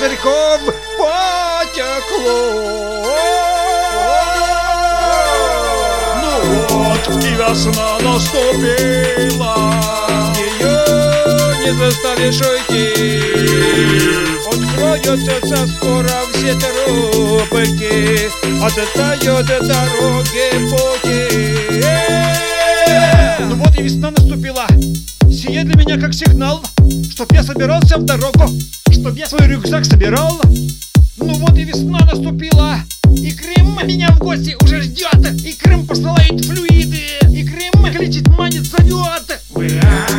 Ручейком потекло. Ну вот и весна наступила. Ее не заставишь уйти. Откроются скоро все тропики Оттают дороги пути. Ну вот и весна наступила Сие для меня как сигнал Чтоб я собирался в дорогу Чтоб я свой рюкзак собирал. Ну вот и весна наступила И Крым меня в гости уже ждет И Крым посылает флюиды И Крым кличет, манит, зовет Ну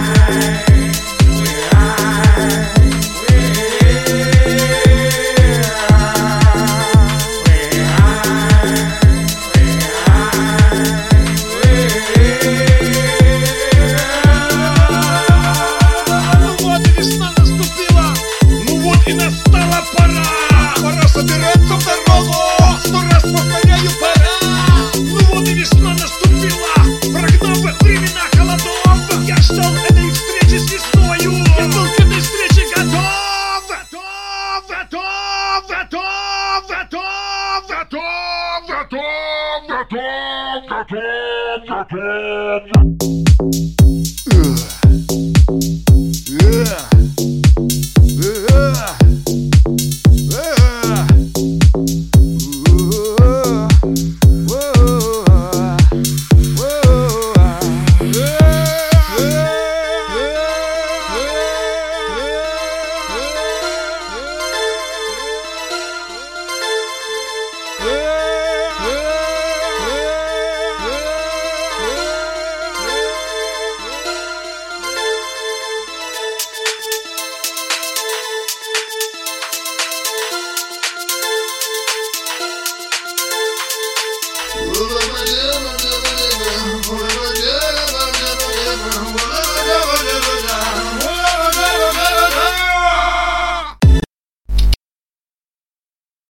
Ugh. What am I?